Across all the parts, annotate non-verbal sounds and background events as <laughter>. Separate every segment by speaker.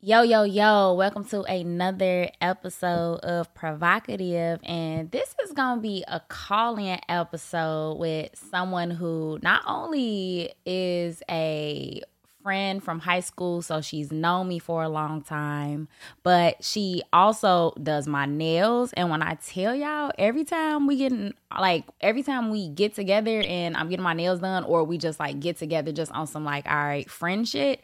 Speaker 1: Yo, yo, yo, welcome to another episode of PrHOEvocative. And this is going to be a call in episode with someone who not only is a friend from high school, so she's known me for a long time, but she also does my nails. And when I tell y'all, every time we get like every time we get together and I'm getting my nails done, or we just like get together just on some like, all right, friend shit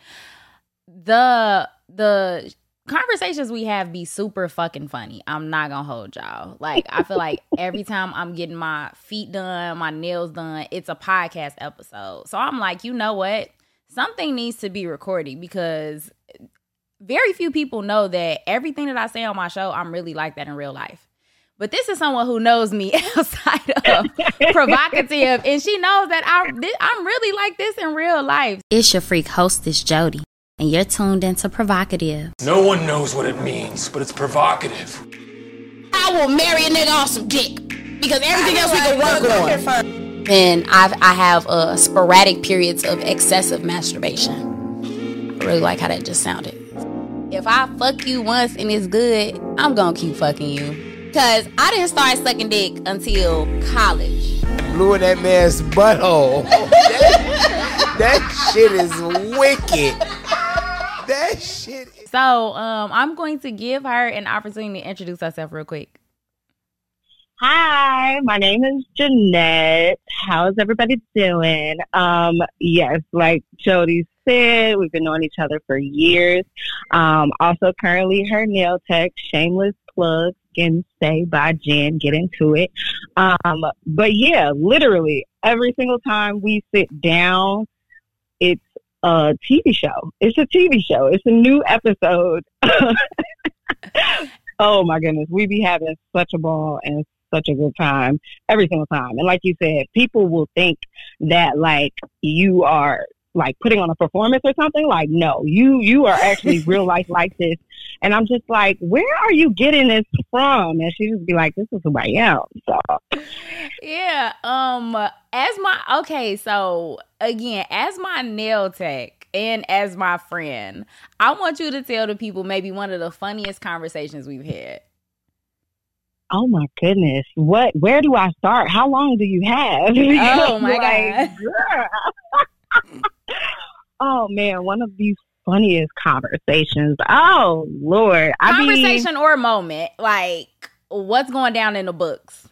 Speaker 1: the the conversations we have be super fucking funny. I'm not gonna hold y'all. Like I feel like <laughs> every time I'm getting my feet done, my nails done, it's a podcast episode. So I'm like, you know what? Something needs to be recorded because very few people know that everything that I say on my show, I'm really like that in real life. But this is someone who knows me <laughs> outside of <laughs> PrHOEvocative, and she knows that I, I'm really like this in real life. It's your freak hostess, Jody and you're tuned into PrHOEvocative.
Speaker 2: No one knows what it means, but it's provocative.
Speaker 3: I will marry a nigga off some dick because everything else we can work on.
Speaker 1: And I've, I have uh, sporadic periods of excessive masturbation. I really like how that just sounded. If I fuck you once and it's good, I'm gonna keep fucking you. Cause I didn't start sucking dick until college.
Speaker 4: Blew in that man's butthole. <laughs> that, that shit is wicked that shit.
Speaker 1: So um, I'm going to give her an opportunity to introduce herself real quick.
Speaker 5: Hi, my name is Jenette. How's everybody doing? Um, yes, like Jody said, we've been knowing each other for years. Um, also currently her nail tech, shameless plug, Skin Say by Jen. Get into it. Um, but yeah, literally every single time we sit down, it's a TV show. It's a TV show. It's a new episode. <laughs> oh my goodness, we be having such a ball and such a good time every single time. And like you said, people will think that like you are like putting on a performance or something. Like, no, you you are actually <laughs> real life like this. And I'm just like, where are you getting this from? And she just be like, this is who I am. So
Speaker 1: yeah. Um. As my okay, so again, as my nail tech and as my friend, I want you to tell the people maybe one of the funniest conversations we've had.
Speaker 5: Oh my goodness. What where do I start? How long do you have? <laughs>
Speaker 1: oh my like,
Speaker 5: god. <laughs> oh man, one of these funniest conversations. Oh Lord.
Speaker 1: Conversation I or moment. Like what's going down in the books?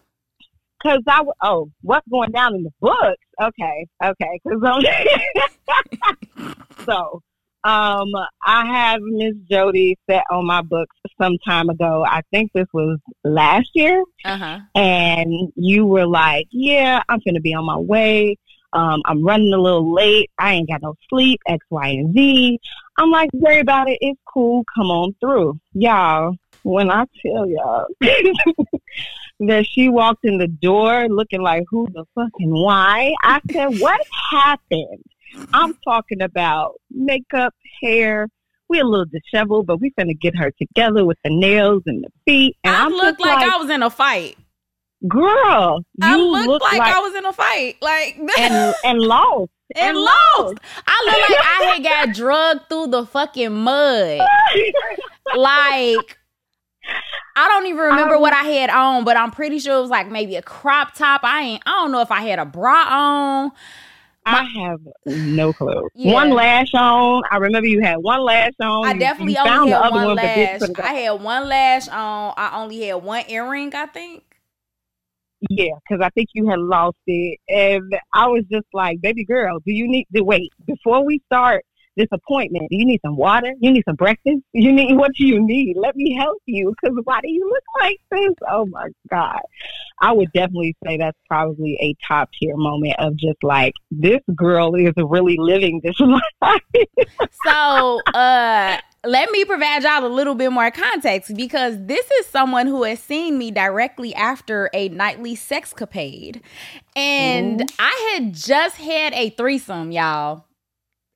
Speaker 5: Cause I oh, what's going down in the books? Okay, okay. Cause um, <laughs> so, um, I have Miss Jody set on my books some time ago. I think this was last year, uh-huh. and you were like, "Yeah, I'm gonna be on my way. Um, I'm running a little late. I ain't got no sleep. X, Y, and Z." I'm like, "Worry about it. It's cool. Come on through, y'all." When I tell y'all. <laughs> that she walked in the door looking like who the fucking why. I said, what happened? I'm talking about makeup, hair. We a little disheveled, but we finna get her together with the nails and the feet. And
Speaker 1: I looked like, like, I was in a fight.
Speaker 5: Girl,
Speaker 1: I looked look like, like, I was in a fight, like <laughs>
Speaker 5: and and lost
Speaker 1: and, and lost. lost. I look like I had <laughs> got drugged through the fucking mud. like I don't even remember um, what I had on, but I'm pretty sure it was like maybe a crop top. I ain't. I don't know if I had a bra on.
Speaker 5: My, I have no clue. <laughs> Yeah. One lash on. I remember you had one lash on.
Speaker 1: I definitely you, you only had one, one lash. I had one lash on. I only had one earring. I think.
Speaker 5: Yeah, because I think you had lost it, and I was just like, "Baby girl, do you need to wait before we start? this appointment. Do you need some water? You need some breakfast? You need <laughs> what do you need? Let me help you because why do you look like this? Oh my God. I would definitely say that's probably a top tier moment of just like this girl is really living this <laughs> life.
Speaker 1: so uh let me provide y'all a little bit more context because this is someone who has seen me directly after a nightly sexcapade. And mm. I had just had a threesome, y'all.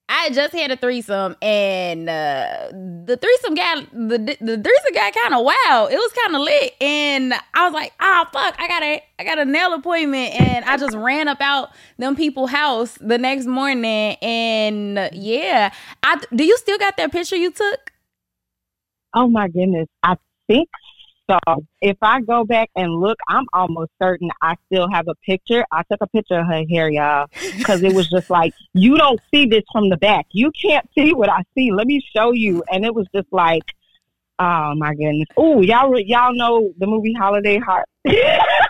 Speaker 1: I just had a threesome, and uh, the threesome got the the threesome got kind of wild. It was kind of lit, and I was like, "Oh fuck, I got a I got a nail appointment," and I just ran up out them people house the next morning, and uh, yeah, I do you still got that picture you took?
Speaker 5: Oh my goodness. I think so. If I go back and look, I'm almost certain I still have a picture. I took a picture of her hair, y'all, because it was just like, you don't see this from the back. You can't see what I see. Let me show you. And it was just like, oh my goodness. Oh, y'all, y'all know the movie Holiday Heart. <laughs>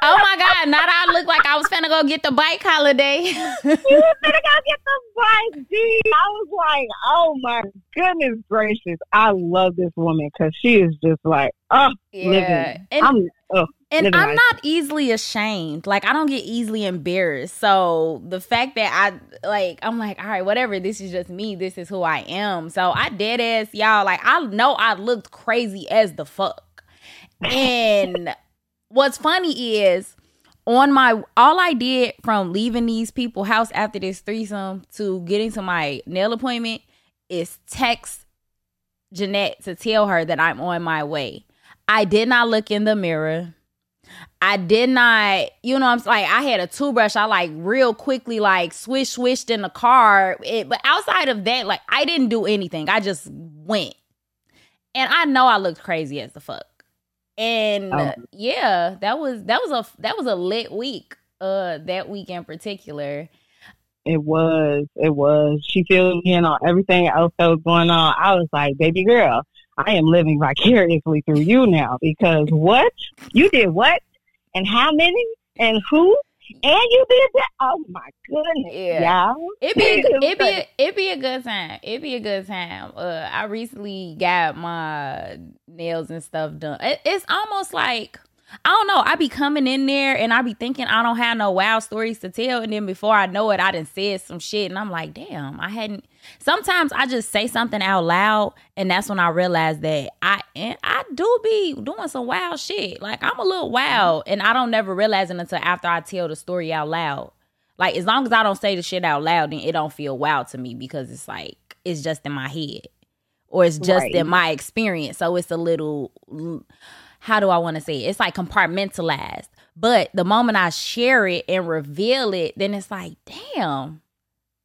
Speaker 1: Oh my God, not I look like I was finna go get the bike holiday. <laughs>
Speaker 5: you was gonna go get the bike, G. I was like, oh my goodness gracious. I love this woman because she is just like, oh,
Speaker 1: yeah.
Speaker 5: living.
Speaker 1: And,
Speaker 5: I'm, oh,
Speaker 1: and
Speaker 5: living
Speaker 1: I'm
Speaker 5: life.
Speaker 1: not easily ashamed. Like I don't get easily embarrassed. So the fact that I like I'm like, all right, whatever, this is just me. This is who I am. So I dead ass y'all, like I know I looked crazy as the fuck. And what's funny is on my all I did from leaving these people house after this threesome to getting to my nail appointment is text Jenette to tell her that I'm on my way. I did not look in the mirror. I did not, you know, I'm like I had a toothbrush. I like real quickly like swish swished in the car. It, but outside of that, like I didn't do anything. I just went, and I know I looked crazy as the fuck. And
Speaker 5: Oh.
Speaker 1: yeah, that was that was a that was a lit week. Uh, that week in particular.
Speaker 5: It was. It was. She filled me in on everything else that was going on. I was like, baby girl, I am living vicariously through you now because what? You did what? And how many? And who? And you be did that? Oh my goodness.
Speaker 1: Yeah.
Speaker 5: y'all.
Speaker 1: It be a, <laughs>
Speaker 5: It was
Speaker 1: be a, it be a good time. It be a good time. Uh, I recently got my nails and stuff done. It, it's almost like I don't know. I be coming in there and I be thinking I don't have no wild stories to tell, and then before I know it, I done said some shit, and I'm like, damn, I hadn't. Sometimes I just say something out loud, and that's when I realize that I and I do be doing some wild shit. Like I'm a little wild, and I don't never realize it until after I tell the story out loud. Like as long as I don't say the shit out loud, then it don't feel wild to me because it's like it's just in my head or it's just
Speaker 5: Right.
Speaker 1: in my experience. So it's a little how do I want to say it? It's like compartmentalized. But the moment I share it and reveal it, then it's like, damn,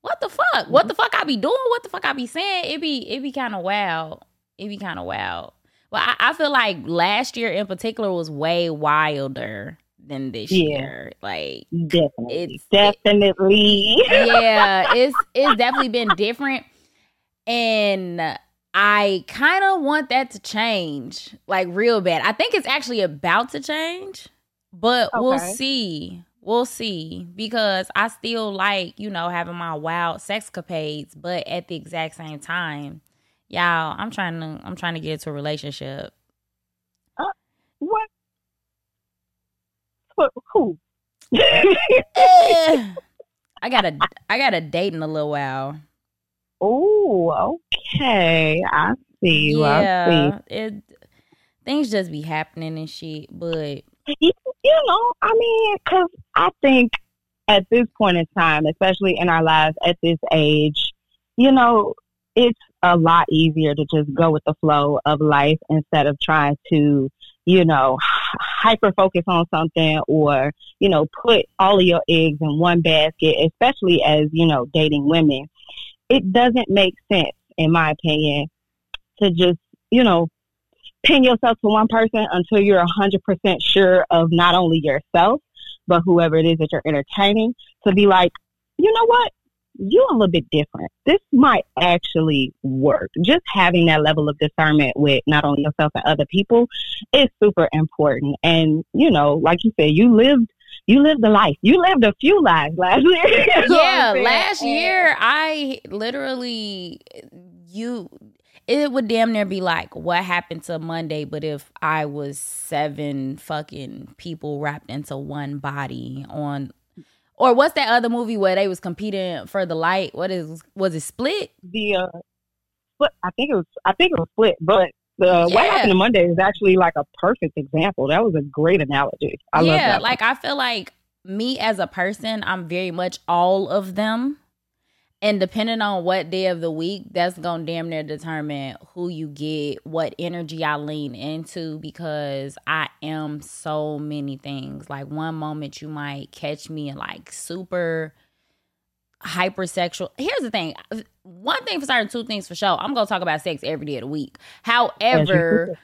Speaker 1: what the fuck? What the mm-hmm. fuck I be doing? What the fuck I be saying? It be it be kind of wild. It be kind of wild. Well, I, I feel like last year in particular was way wilder than this
Speaker 5: Yeah.
Speaker 1: year. Like
Speaker 5: Definitely.
Speaker 1: It's-
Speaker 5: Definitely.
Speaker 1: yeah, <laughs> it's it's definitely been different, and I kind of want that to change, like real bad. I think it's actually about to change, but we'll see. We'll see because I still like you know having my wild sex capades, but at the exact same time, y'all, I'm trying to I'm trying to get into a relationship.
Speaker 5: what? Who? who?
Speaker 1: Eh. <laughs> I got a I got a date in a little while.
Speaker 5: oh, okay. I see. you. I see.
Speaker 1: yeah, it things just be happening and shit. But
Speaker 5: you know, I mean, because I think at this point in time, especially in our lives at this age, you know, it's a lot easier to just go with the flow of life instead of trying to, you know, hyper focus on something or, you know, put all of your eggs in one basket, especially as, you know, dating women. It doesn't make sense, in my opinion, to just, you know, pin yourself to one person until you're 100% sure of not only yourself, but whoever it is that you're entertaining to be like, you know what? You're a little bit different. This might actually work. Just having that level of discernment with not only yourself and other people is super important. And, you know, like you said, you lived you lived a life. You lived a few lives last <laughs> year. You know what
Speaker 1: yeah, last year I literally you it would damn near be like what happened to Monday, but if I was seven fucking people wrapped into one body on or what's that other movie where they was competing for the light? What is was it split?
Speaker 5: the uh, split. I think it was. I think it was split. But the what happened to Monday is actually like a perfect example. That was a great analogy. I love
Speaker 1: yeah,
Speaker 5: that.
Speaker 1: like I feel like me as a person, I'm very much all of them. And depending on what day of the week, that's gonna damn near determine who you get, what energy I lean into, because I am so many things. Like one moment you might catch me in like super hypersexual. Here's the thing. One thing for certain, two things for sure. I'm gonna talk about sex every day of the week. However,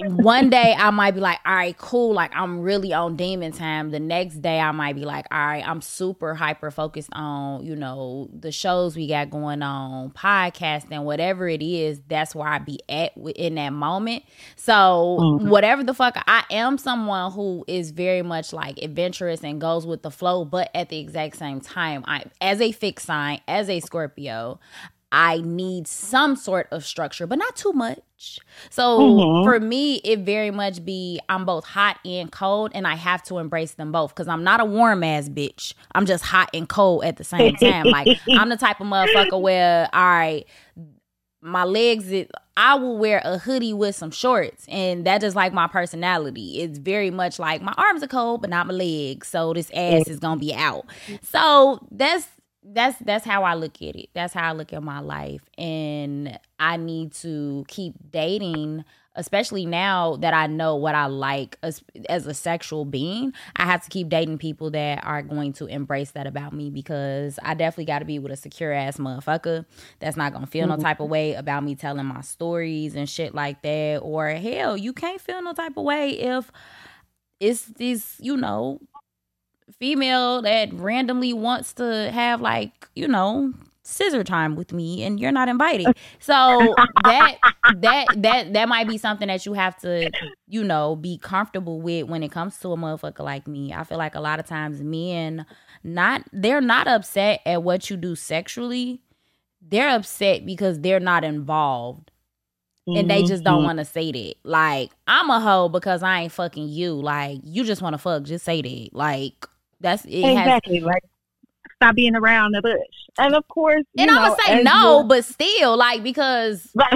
Speaker 1: one day I might be like, all right, cool. Like I'm really on demon time. The next day I might be like, all right, I'm super hyper focused on, you know, the shows we got going on, podcasting, whatever it is. That's where I be at in that moment. So mm-hmm. whatever the fuck, I am someone who is very much like adventurous and goes with the flow. But at the exact same time, I, as a fixed sign, as a Scorpio, I need some sort of structure, but not too much. So mm-hmm. for me, it very much be I'm both hot and cold, and I have to embrace them both because I'm not a warm ass bitch. I'm just hot and cold at the same time. like <laughs> I'm the type of motherfucker where all right, my legs it, I will wear a hoodie with some shorts, and that is like my personality. It's very much like my arms are cold, but not my legs. So this ass is gonna be out. So that's that's that's how I look at it. That's how I look at my life. And I need to keep dating, especially now that I know what I like as, as a sexual being. I have to keep dating people that are going to embrace that about me because I definitely got to be with a secure ass motherfucker that's not going to feel mm-hmm. no type of way about me telling my stories and shit like that. Or hell, you can't feel no type of way if it's this, you know, female that randomly wants to have like you know scissor time with me and you're not invited so that that that that might be something that you have to you know be comfortable with when it comes to a motherfucker like me i feel like a lot of times men not they're not upset at what you do sexually they're upset because they're not involved and they just don't mm-hmm. want to say that. Like, I'm a hoe because I ain't fucking you. Like, you just want to fuck, just say that. Like, that's it
Speaker 5: exactly
Speaker 1: has,
Speaker 5: like stop being around the bush. And of course,
Speaker 1: and I'm gonna say no, but still, like because <laughs>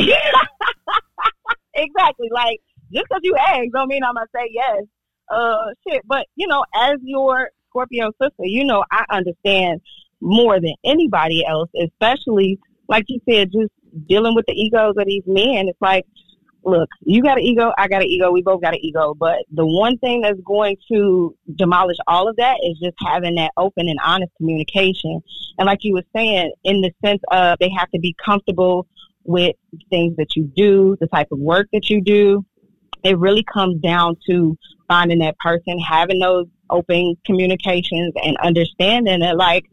Speaker 5: exactly, like just because you ask don't mean I'm gonna say yes. Uh, shit. But you know, as your Scorpio sister, you know I understand more than anybody else, especially like you said, just dealing with the egos of these men. It's like look, you got an ego, I got an ego, we both got an ego, but the one thing that's going to demolish all of that is just having that open and honest communication. And like you were saying, in the sense of they have to be comfortable with things that you do, the type of work that you do. It really comes down to finding that person, having those open communications and understanding that like,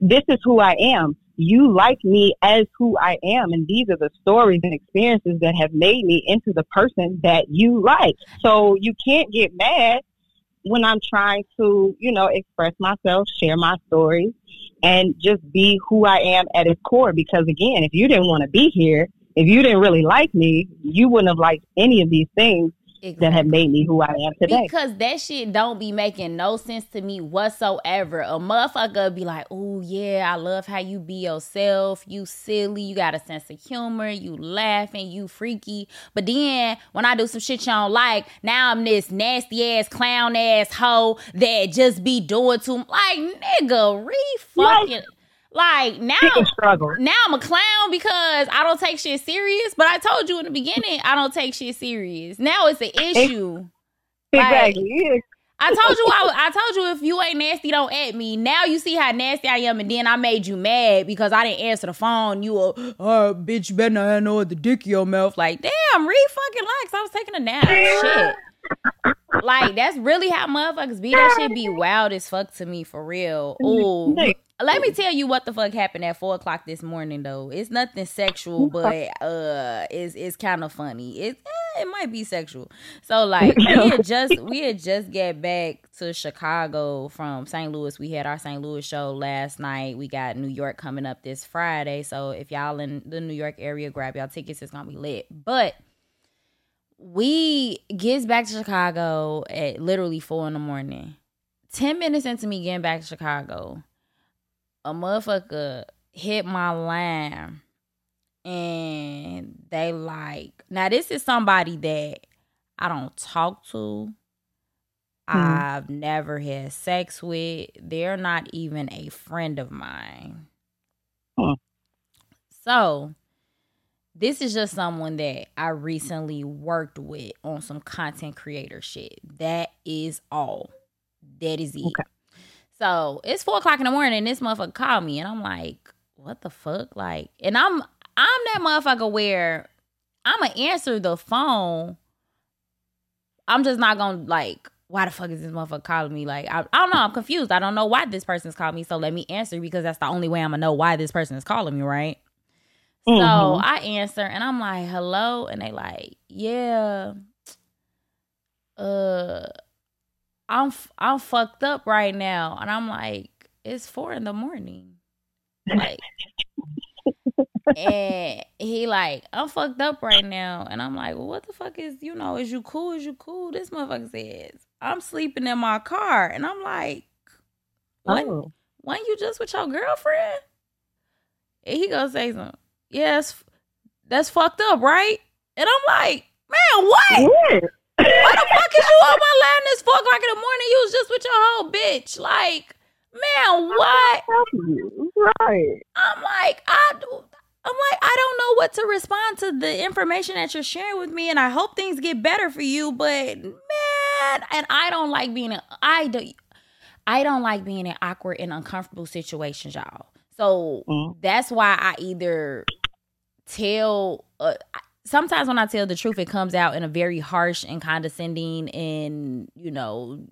Speaker 5: this is who I am you like me as who I am. And these are the stories and experiences that have made me into the person that you like. So you can't get mad when I'm trying to, you know, express myself, share my stories, and just be who I am at its core. Because again, if you didn't want to be here, if you didn't really like me, you wouldn't have liked any of these things Exactly. that have made me who I am today.
Speaker 1: Because that shit don't be making no sense to me whatsoever. A motherfucker be like, oh yeah, I love how you be yourself. You silly, you got a sense of humor, you laughing, you freaky. But then when I do some shit you don't like, now I'm this nasty ass clown ass hoe that just be doing to like nigga, re fucking. Like now, now I'm a clown because I don't take shit serious. But I told you in the beginning, I don't take shit serious. Now it's an issue.
Speaker 5: Exactly.
Speaker 1: Like, I told you I, I told you if you ain't nasty, don't at me. Now you see how nasty I am, and then I made you mad because I didn't answer the phone. You were, oh, uh, bitch, you better not have no the dick in your mouth. Like, damn, re fucking likes. I was taking a nap. Shit like that's really how motherfuckers be. That shit be wild as fuck to me for real. Oh, let me tell you what the fuck happened at four o'clock this morning though. It's nothing sexual, but uh, it's it's kind of funny. It eh, it might be sexual. So like we had <laughs> just we had just get back to Chicago from St. Louis. We had our St. Louis show last night. We got New York coming up this Friday. So if y'all in the New York area, grab y'all tickets. It's gonna be lit. But we gets back to Chicago at literally four in the morning. Ten minutes into me getting back to Chicago, a motherfucker hit my line and they like now this is somebody that I don't talk to. Hmm. I've never had sex with. They're not even a friend of mine. Huh. So this is just someone that I recently worked with on some content creator shit. That is all. That is it. Okay. So it's four o'clock in the morning, and this motherfucker called me, and I'm like, what the fuck? Like, and I'm I'm that motherfucker where I'ma answer the phone. I'm just not gonna like, why the fuck is this motherfucker calling me? Like, I, I don't know. I'm confused. I don't know why this person's calling me. So let me answer because that's the only way I'm gonna know why this person is calling me, right? So
Speaker 5: Mhm.
Speaker 1: I answer and I'm like, hello. And they like, yeah. Uh I'm I'm fucked up right now. And I'm like, it's four in the morning. Like and he like, I'm fucked up right now. And I'm like, well, what the fuck is, you know, is you cool? Is you cool? This motherfucker says, I'm sleeping in my car. And I'm like, what?
Speaker 5: Oh.
Speaker 1: You just with your girlfriend? And he gonna say something. Yes, that's fucked up, right? And I'm like, man, what?
Speaker 5: What?
Speaker 1: Why the fuck is you on my line this four o'clock in the morning? You was just with your whole bitch. Like, man, what?
Speaker 5: Right.
Speaker 1: I'm like, I do. I'm like, I don't know what to respond to the information that you're sharing with me, and I hope things get better for you. But man, and I don't like being. In, I do. I don't like being in awkward and uncomfortable situations, y'all. So
Speaker 5: Mm.
Speaker 1: that's why I either tell. Uh, sometimes when I tell the truth, it comes out in a very harsh and condescending and you know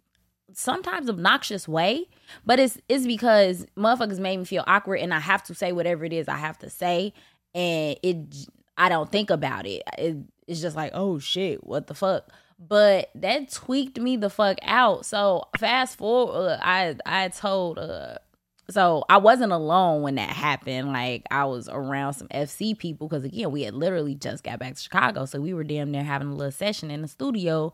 Speaker 1: sometimes obnoxious way. But it's it's because motherfuckers made me feel awkward, and I have to say whatever it is I have to say, and it I don't think about it. it it's just like oh shit, what the fuck. But that tweaked me the fuck out. So fast forward, I I told uh so I wasn't alone when that happened. Like I was around some FC people because again, we had literally just got back to Chicago, so we were damn near having a little session in the studio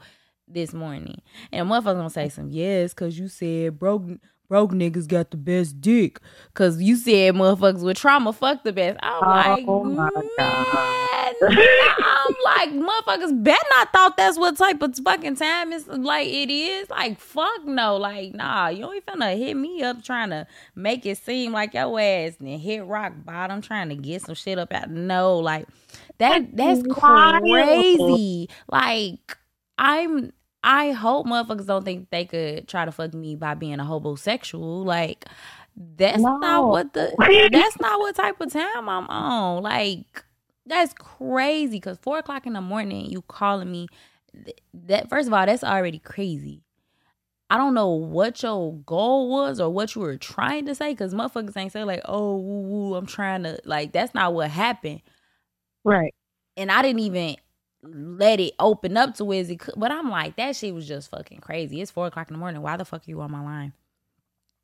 Speaker 1: this morning. And motherfuckers gonna say some yes, cause you said broke broke niggas got the best dick. Cause you said motherfuckers with trauma fuck the best. I'm like,
Speaker 5: Oh
Speaker 1: man. I'm like, motherfuckers bet not thought that's what type of fucking time it's like it is. Like, fuck no. Like, nah, you ain't finna hit me up trying to make it seem like your ass and hit rock bottom trying to get some shit up out. No, like that that's crazy. Like, I'm I hope motherfuckers don't think they could try to fuck me by being a homosexual. Like, that's not what the <laughs> that's not what type of time I'm on. Like, that's crazy. Cause four o'clock in the morning, you calling me. That first of all, that's already crazy. I don't know what your goal was or what you were trying to say. Cause motherfuckers ain't say like, oh, woo, woo, I'm trying to like. That's not what happened
Speaker 5: Right.
Speaker 1: and I didn't even let it open up to it could. But I'm like, that shit was just fucking crazy. It's four o'clock in the morning. Why the fuck are you on my line?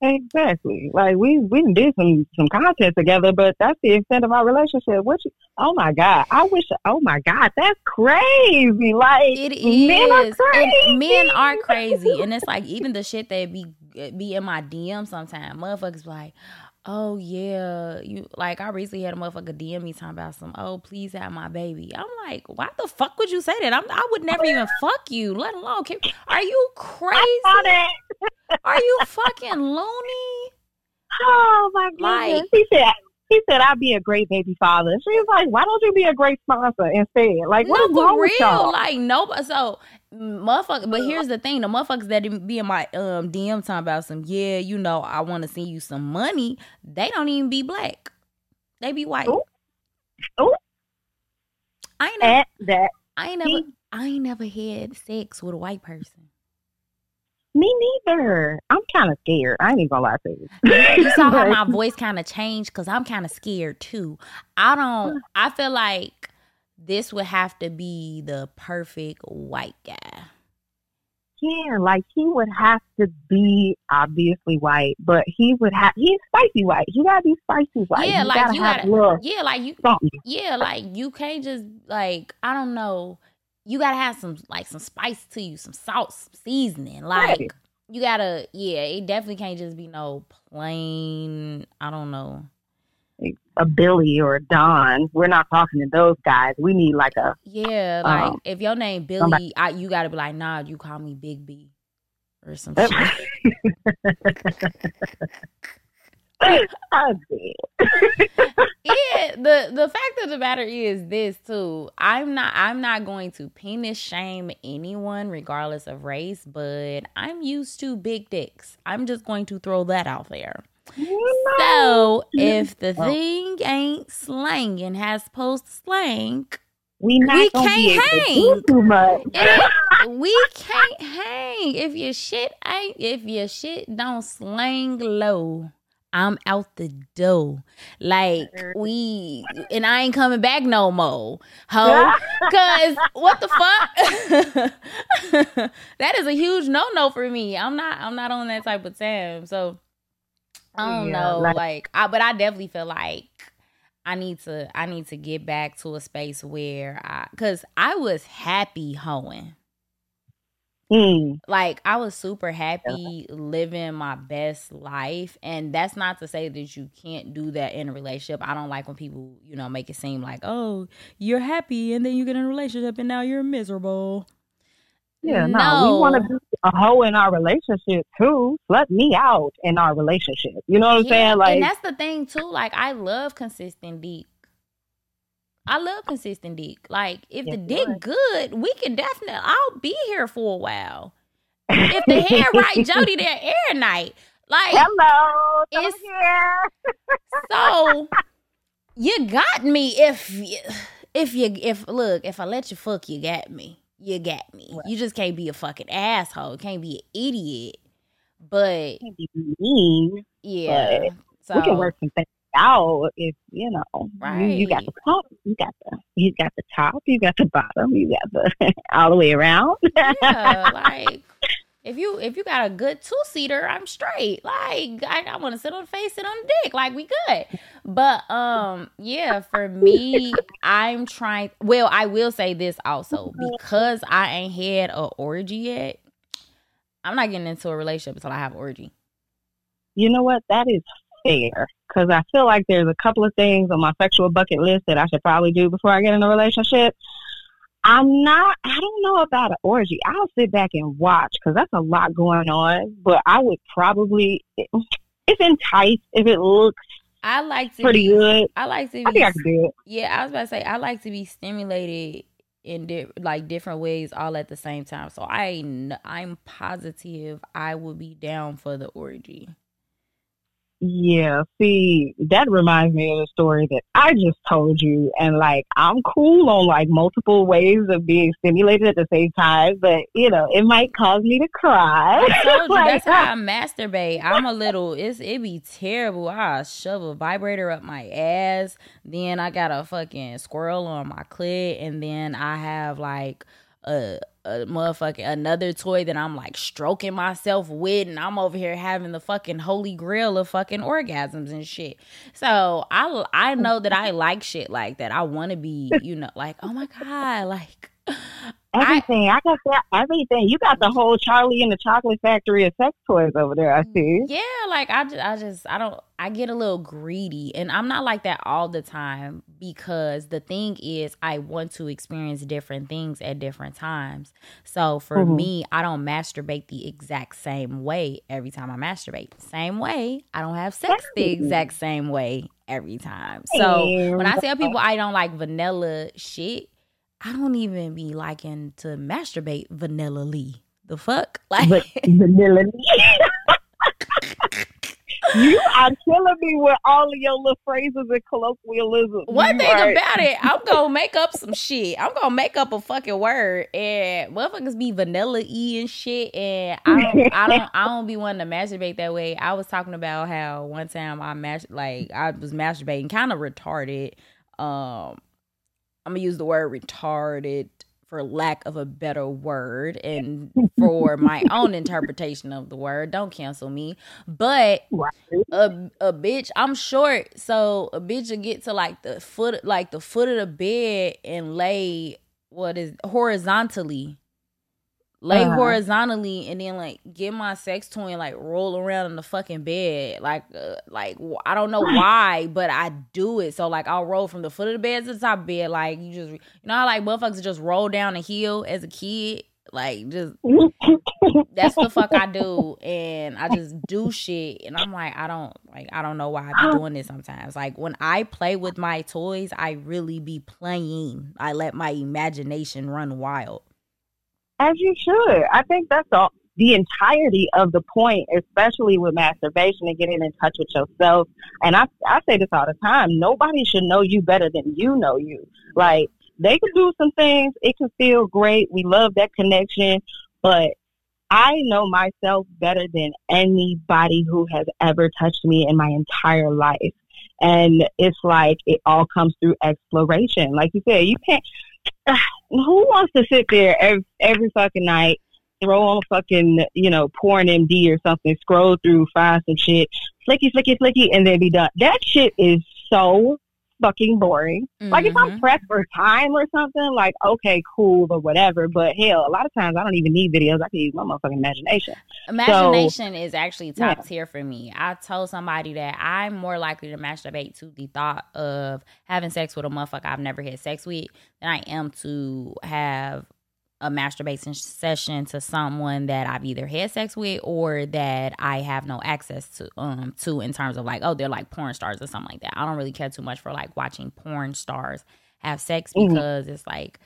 Speaker 5: Exactly. Like we we did some some content together, but that's the extent of our relationship. What? You, oh my god! I wish. Oh my god, that's crazy. Like
Speaker 1: it is.
Speaker 5: men are crazy.
Speaker 1: and men are crazy, and it's like even the shit that be be in my DM sometimes. Motherfuckers be like, oh yeah, you like. I recently had a motherfucker DM me talking about some. Oh please have my baby. I'm like, why the fuck would you say that? I'm, I would never even fuck you, let alone. Can, <laughs> are you crazy? Are you fucking loony? <laughs>
Speaker 5: Oh my goodness.
Speaker 1: Like-
Speaker 5: he said. Said, "I'd be a great baby father." She was like, "Why don't you be a great sponsor instead?" Like, what is
Speaker 1: no,
Speaker 5: wrong
Speaker 1: for
Speaker 5: with
Speaker 1: real.
Speaker 5: y'all?
Speaker 1: Like nobody. So motherfucker. But here's the thing: the motherfuckers that be in my um DM talking about some. Yeah, you know, I want to send you some money. They don't even be black. They be white.
Speaker 5: Ooh. Ooh.
Speaker 1: I ain't never.
Speaker 5: At that,
Speaker 1: I ain't never. I ain't never had sex with a white person.
Speaker 5: Me neither. I'm kind of scared. I ain't even gonna lie to you.
Speaker 1: You saw how <laughs> my voice kind of changed because I'm kind of scared too. I don't. I feel like this would have to be the perfect white guy.
Speaker 5: Yeah, like he would have to be obviously white, but he would have he's spicy white. He gotta be spicy white.
Speaker 1: Yeah,
Speaker 5: He
Speaker 1: like
Speaker 5: gotta
Speaker 1: you gotta- Yeah, like you.
Speaker 5: something.
Speaker 1: Yeah, like you can't just like I don't know. You gotta have some like some spice to you, some salt, some seasoning. Like
Speaker 5: Right.
Speaker 1: you gotta, yeah. It definitely can't just be no plain. I don't know.
Speaker 5: A Billy or a Don. We're not talking to those guys. We need like a
Speaker 1: Yeah, like
Speaker 5: Um,
Speaker 1: if your name Billy,
Speaker 5: somebody-
Speaker 1: I, you gotta be like, nah, you call me Big B or some shit. <laughs> <laughs> <laughs>
Speaker 5: I did. <laughs>
Speaker 1: yeah, the the fact of the matter is this too. I'm not I'm not going to penis shame anyone regardless of race, but I'm used to big dicks. I'm just going to throw that out there. So if the thing ain't slanging has post slang,
Speaker 5: we not
Speaker 1: we can't hang.
Speaker 5: too much. <laughs>
Speaker 1: we can't hang. If your shit ain't if your shit don't slang low, I'm out the door. Like we and I ain't coming back no more. Ho. <laughs> Cause what the fuck? <laughs> that is a huge no no for me. I'm not I'm not on that type of time. So I don't
Speaker 5: Yeah,
Speaker 1: know.
Speaker 5: like-
Speaker 1: Like I but I definitely feel like I need to I need to get back to a space where I cuz I was happy hoeing.
Speaker 5: Mm,
Speaker 1: Like I was super happy living my best life and that's not to say that you can't do that in a relationship. I don't like when people, you know, make it seem like, "Oh, you're happy and then you get in a relationship and now you're miserable."
Speaker 5: yeah, no, we want to be a hoe in our relationship too. Let me out in our relationship. You know what I'm
Speaker 1: Yeah,
Speaker 5: saying? Like,
Speaker 1: and that's the thing too. Like I love consistent dick. I love consistent dick. Like if the dick good, we can definitely. I'll be here for a while. <laughs> If the hair right, Jody there air night. Like
Speaker 5: hello, I'm
Speaker 1: It's-
Speaker 5: here.
Speaker 1: so, you got me. If you, if you if look if I let you fuck, you got me. You got me. You just can't be a fucking asshole. Can't be an idiot. But
Speaker 5: mean.
Speaker 1: yeah, so
Speaker 5: we can work some things out if you know. You, you got the top, you got the you got the top, you got the bottom, you got the <laughs> all the way around.
Speaker 1: yeah, <laughs> like if you if you got a good two seater, I'm straight. Like I, I want to sit on the face, sit on the dick. Like we good. But um, yeah, for me, I'm trying. Well, I will say this also because I ain't had a orgy yet. I'm not getting into a relationship until I have an orgy.
Speaker 5: you know what? That is fair because I feel like there's a couple of things on my sexual bucket list that I should probably do before I get in a relationship. I'm not. I don't know about an orgy. I'll sit back and watch because that's a lot going on. But I would probably, if enticed, if it looks
Speaker 1: I like to
Speaker 5: pretty
Speaker 1: be,
Speaker 5: good,
Speaker 1: I like to
Speaker 5: I think I
Speaker 1: be
Speaker 5: could do it.
Speaker 1: Yeah, I was about to say I like to be stimulated in di- like different ways all at the same time. So I I'm positive I will be down for the orgy.
Speaker 5: Yeah, see, that reminds me of the story that I just told you. And like, I'm cool on like multiple ways of being stimulated at the same time, but you know, it might cause me to cry.
Speaker 1: I <laughs> told you
Speaker 5: Like,
Speaker 1: that's how I <laughs> masturbate. I'm a little it's it'd be terrible. I shove a vibrator up my ass, then I got a fucking squirrel on my clit, and then I have like a a motherfucking another toy that I'm like stroking myself with, and I'm over here having the fucking holy grail of fucking orgasms and shit. So I I know that I like shit like that. I want to be, you know, like oh my god, like
Speaker 5: everything. I, got that everything. You got the whole Charlie and the Chocolate Factory of sex toys over there. I see.
Speaker 1: Yeah, like I just, I just, I don't, I get a little greedy, and I'm not like that all the time because the thing is, I want to experience different things at different times. So for
Speaker 5: Mhm.
Speaker 1: me, I don't masturbate the exact same way every time I masturbate. Same way, I don't have sex the exact same way every time. So when I tell people I don't like vanilla shit, I don't even be liking to masturbate vanilla Lee. The fuck, <laughs> like.
Speaker 5: But vanilla. <laughs> you are killing me with all of your little phrases and colloquialisms.
Speaker 1: One thing about it, I'm gonna make up some shit. I'm gonna make up a fucking word, and motherfuckers be vanilla e and shit. And I don't, I don't, I don't be wanting to masturbate that way. I was talking about how one time I mas- like I was masturbating, kind of retarded. Um, I'm gonna use the word retarded for lack of a better word, and for my <laughs> own interpretation of the word. Don't cancel me, but a a bitch. I'm short, so a bitch will get to like the foot, like the foot of the bed, and lay what is horizontally, lay
Speaker 5: Uh-huh.
Speaker 1: horizontally, and then like get my sex toy and like roll around in the fucking bed, like uh, like I don't know why, but I do it. So like I'll roll from the foot of the bed to the top of the bed, like you just you know how like motherfuckers just roll down a hill as a kid. Like just <laughs> that's the fuck I do, and I just do shit, and I'm like, I don't like, I don't know why I be doing this sometimes. Like when I play with my toys, I really be playing. I let my imagination run wild.
Speaker 5: As you should. I think that's all the entirety of the point, especially with masturbation and getting in touch with yourself. And I I say this all the time. Nobody should know you better than you know you. Like they can do some things. It can feel great. We love that connection, but I know myself better than anybody who has ever touched me in my entire life. And it's like it all comes through exploration. Like you said, you can't. Who wants to sit there every, every fucking night, throw on fucking, you know, porn MD or something, scroll through, find some shit, flicky, flicky, flicky, and then be done? That shit is so fucking boring. Mm-hmm. Like if I'm pressed for time or something, like okay, cool or whatever. But hell, a lot of times I don't even need videos. I can use my motherfucking imagination.
Speaker 1: Imagination so, is actually top yeah. tier for me. I told somebody that I'm more likely to masturbate to the thought of having sex with a motherfucker I've never had sex with than I am to have a masturbation session to someone that I've either had sex with or that I have no access to um to in terms of like oh they're like porn stars or something like that. I don't really care too much for like watching porn stars have sex mm-hmm. because mm-hmm. it's like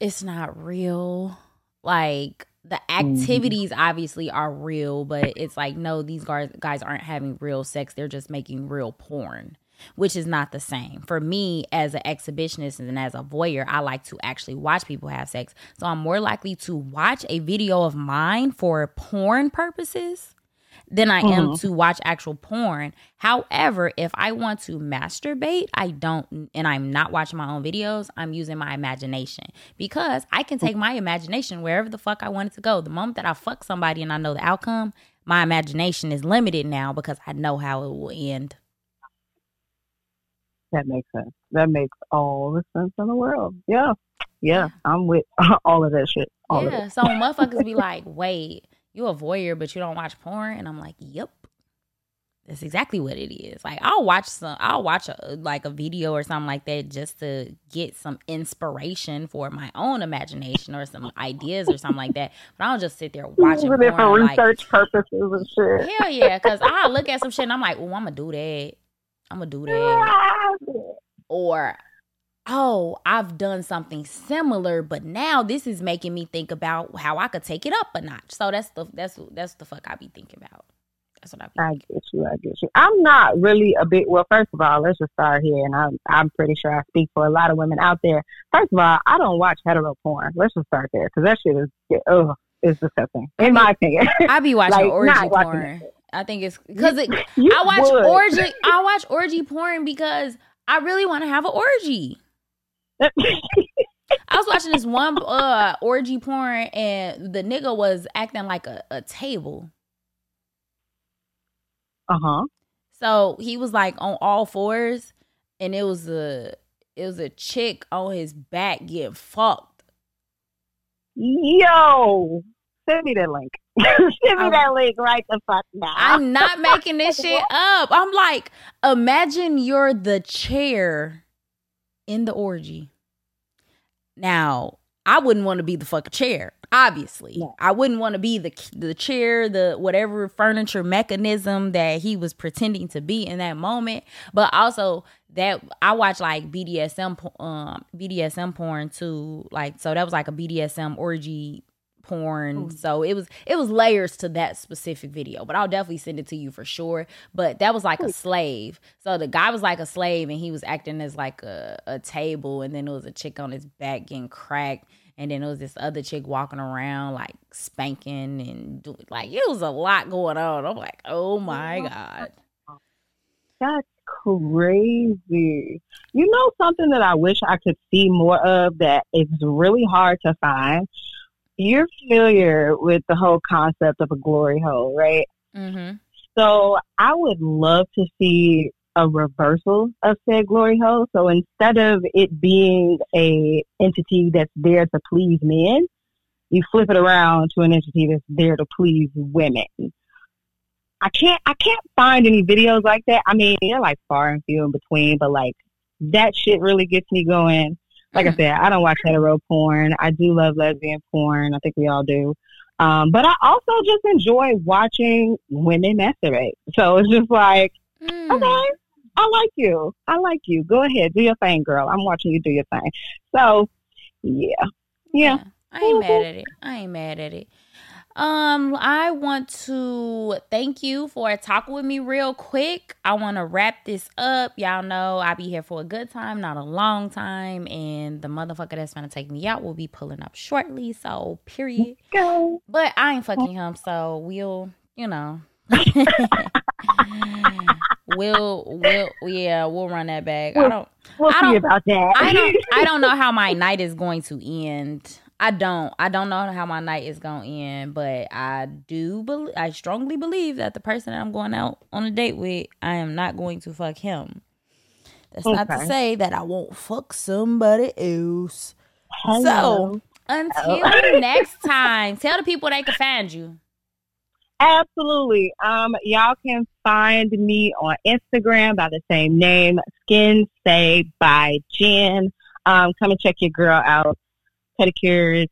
Speaker 1: it's not real. Like the mm-hmm. activities mm-hmm. obviously are real, but it's like no these guys guys aren't having real sex. They're just making real porn which is not the same. For me, as an exhibitionist and as a voyeur, I like to actually watch people have sex. So I'm more likely to watch a video of mine for porn purposes than I am mm-hmm. to watch actual porn. However, if I want to masturbate, I don't, and I'm not watching my own videos, I'm using my imagination because I can take my imagination wherever the fuck I want it to go. The moment that I fuck somebody and I know the outcome, my imagination is limited now because I know how it will end.
Speaker 5: That makes sense. That makes all the sense in the world. Yeah. Yeah. I'm with <laughs> all of that shit. All yeah.
Speaker 1: So motherfuckers be like, wait, you a voyeur, but you don't watch porn? And I'm like, yep. That's exactly what it is. Like I'll watch some I'll watch a, like a video or something like that just to get some inspiration for my own imagination or some ideas or something like that. But I don't just sit there watching porn,
Speaker 5: for research like, purposes and shit.
Speaker 1: Hell yeah, because I look at some shit and I'm like, oh, I'm gonna do that. I'm gonna do that. Or oh, I've done something similar, but now this is making me think about how I could take it up a notch. So that's the that's that's the fuck I be thinking about. That's what I. Be
Speaker 5: I get you. I get you. I'm not really a big. Well, first of all, let's just start here, and I'm I'm pretty sure I speak for a lot of women out there. First of all, I don't watch hetero porn. Let's just start there because that shit is oh, is disgusting in my opinion.
Speaker 1: I be <laughs> watching like, orgy porn. I think it's because it, I watch would. orgy. I watch orgy porn because I really want to have an orgy. <laughs> I was watching this one uh orgy porn and the nigga was acting like a, a table.
Speaker 5: Uh huh.
Speaker 1: So he was like on all fours, and it was a it was a chick on his back getting fucked.
Speaker 5: Yo, send me that link. <laughs> Send me that link right the fuck now.
Speaker 1: I'm not <laughs> making this shit up. I'm like, imagine you're the chair in the orgy. Now, I wouldn't want to be the fucking chair. Obviously, no. I wouldn't want to be the the chair, the whatever furniture mechanism that he was pretending to be in that moment. But also that I watch like BDSM um BDSM porn too. Like so that was like a BDSM orgy porn. Ooh. So it was it was layers to that specific video, but I'll definitely send it to you for sure. But that was like Ooh. a slave. So the guy was like a slave and he was acting as like a, a table and then there was a chick on his back getting cracked and then there was this other chick walking around like spanking and doing like it was a lot going on. I'm like, oh my God.
Speaker 5: That's crazy. You know something that I wish I could see more of that is really hard to find you're familiar with the whole concept of a glory hole, right?
Speaker 1: Mm-hmm.
Speaker 5: So I would love to see a reversal of said glory hole. So instead of it being a entity that's there to please men, you flip it around to an entity that's there to please women. I can't I can't find any videos like that. I mean, they're like far and few in between, but like that shit really gets me going. Like I <laughs> said, I don't watch hetero porn. I do love lesbian porn. I think we all do. Um, but I also just enjoy watching women masturbate. So it's just like,
Speaker 1: Mm.
Speaker 5: okay, I like you. I like you. Go ahead, do your thing, girl. I'm watching you do your thing. So, yeah, yeah.
Speaker 1: I ain't mad at it. I ain't mad at it. Um, I want to thank you for talking with me real quick. I want to wrap this up. Y'all know I be here for a good time, not a long time, and the motherfucker that's gonna take me out will be pulling up shortly. So, period.
Speaker 5: Go.
Speaker 1: But I ain't fucking him, so we'll, you know. <laughs> we'll we'll yeah, we'll run that back. I don't
Speaker 5: We'll
Speaker 1: I
Speaker 5: see
Speaker 1: don't-
Speaker 5: about that.
Speaker 1: I don't I don't know <laughs> how my night is going to end. I don't. I don't know how my night is going to end, but I do believe I strongly believe that the person that I'm going out on a date with, I am not going to fuck him. That's not to say that I won't fuck somebody else.
Speaker 5: Hello.
Speaker 1: So, until next <laughs> time, tell the people they can find you.
Speaker 5: Absolutely. Um, y'all can find me on Instagram by the same name, Skin Say by Jen. Um, come and check your girl out. Pedicures,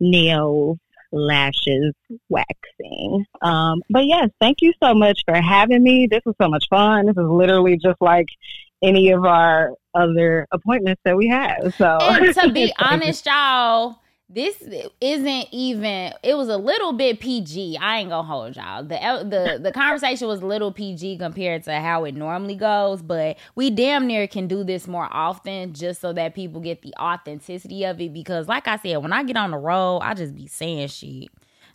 Speaker 5: nails, lashes, waxing. Um, but yes, thank you so much for having me. This was so much fun. This is literally just like any of our other appointments that we have. So
Speaker 1: And to be <laughs> honest, y'all, this isn't even. It was a little bit PG. I ain't gonna hold y'all. The the <laughs> the conversation was a little PG compared to how it normally goes, but we damn near can do this more often just so that people get the authenticity of it. Because, like I said, when I get on the road, I just be saying shit.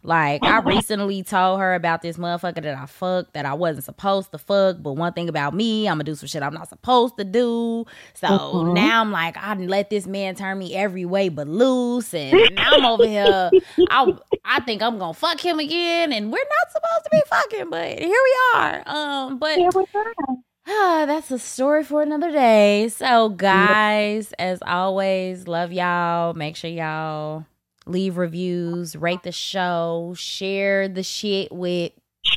Speaker 1: Like I <laughs> recently told her about this motherfucker that I fucked that I wasn't supposed to fuck, but one thing about me, I'm gonna do some shit I'm not supposed to do. So now I'm like, I let this man turn me every way but loose, and now I'm over here. I I think I'm gonna fuck him again, and we're not supposed to be fucking, but here we are. Um, but
Speaker 5: Here we go. <sighs>
Speaker 1: Ah, that's a story for another day. So, guys, as always, love y'all. Make sure y'all leave reviews, rate the show, share the shit with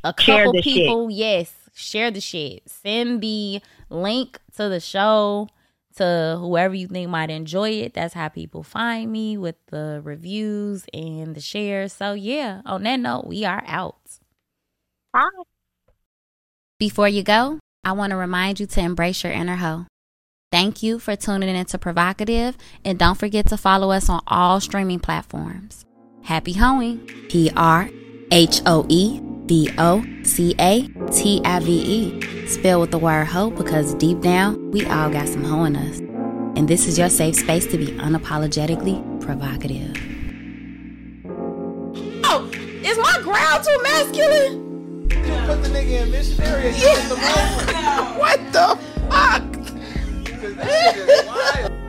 Speaker 1: a
Speaker 5: Share
Speaker 1: couple
Speaker 5: the shit.
Speaker 1: people. Yes, share the shit. Send the link to the show to whoever you think might enjoy it. That's how people find me with the reviews and the shares. So, yeah, on that note, we are out.
Speaker 5: Bye.
Speaker 1: Before you go, I want to remind you to embrace your inner hoe. Thank you for tuning in to PrHOEvocative, and don't forget to follow us on all streaming platforms. Happy hoeing! P R H O E V O C A T I V E. Spell with the word hoe because deep down, we all got some hoe in us. And this is your safe space to be unapologetically provocative. Oh, is my growl too masculine?
Speaker 4: Put the nigga in missionary and get the.
Speaker 6: What the fuck?
Speaker 4: Cause that shit is wild.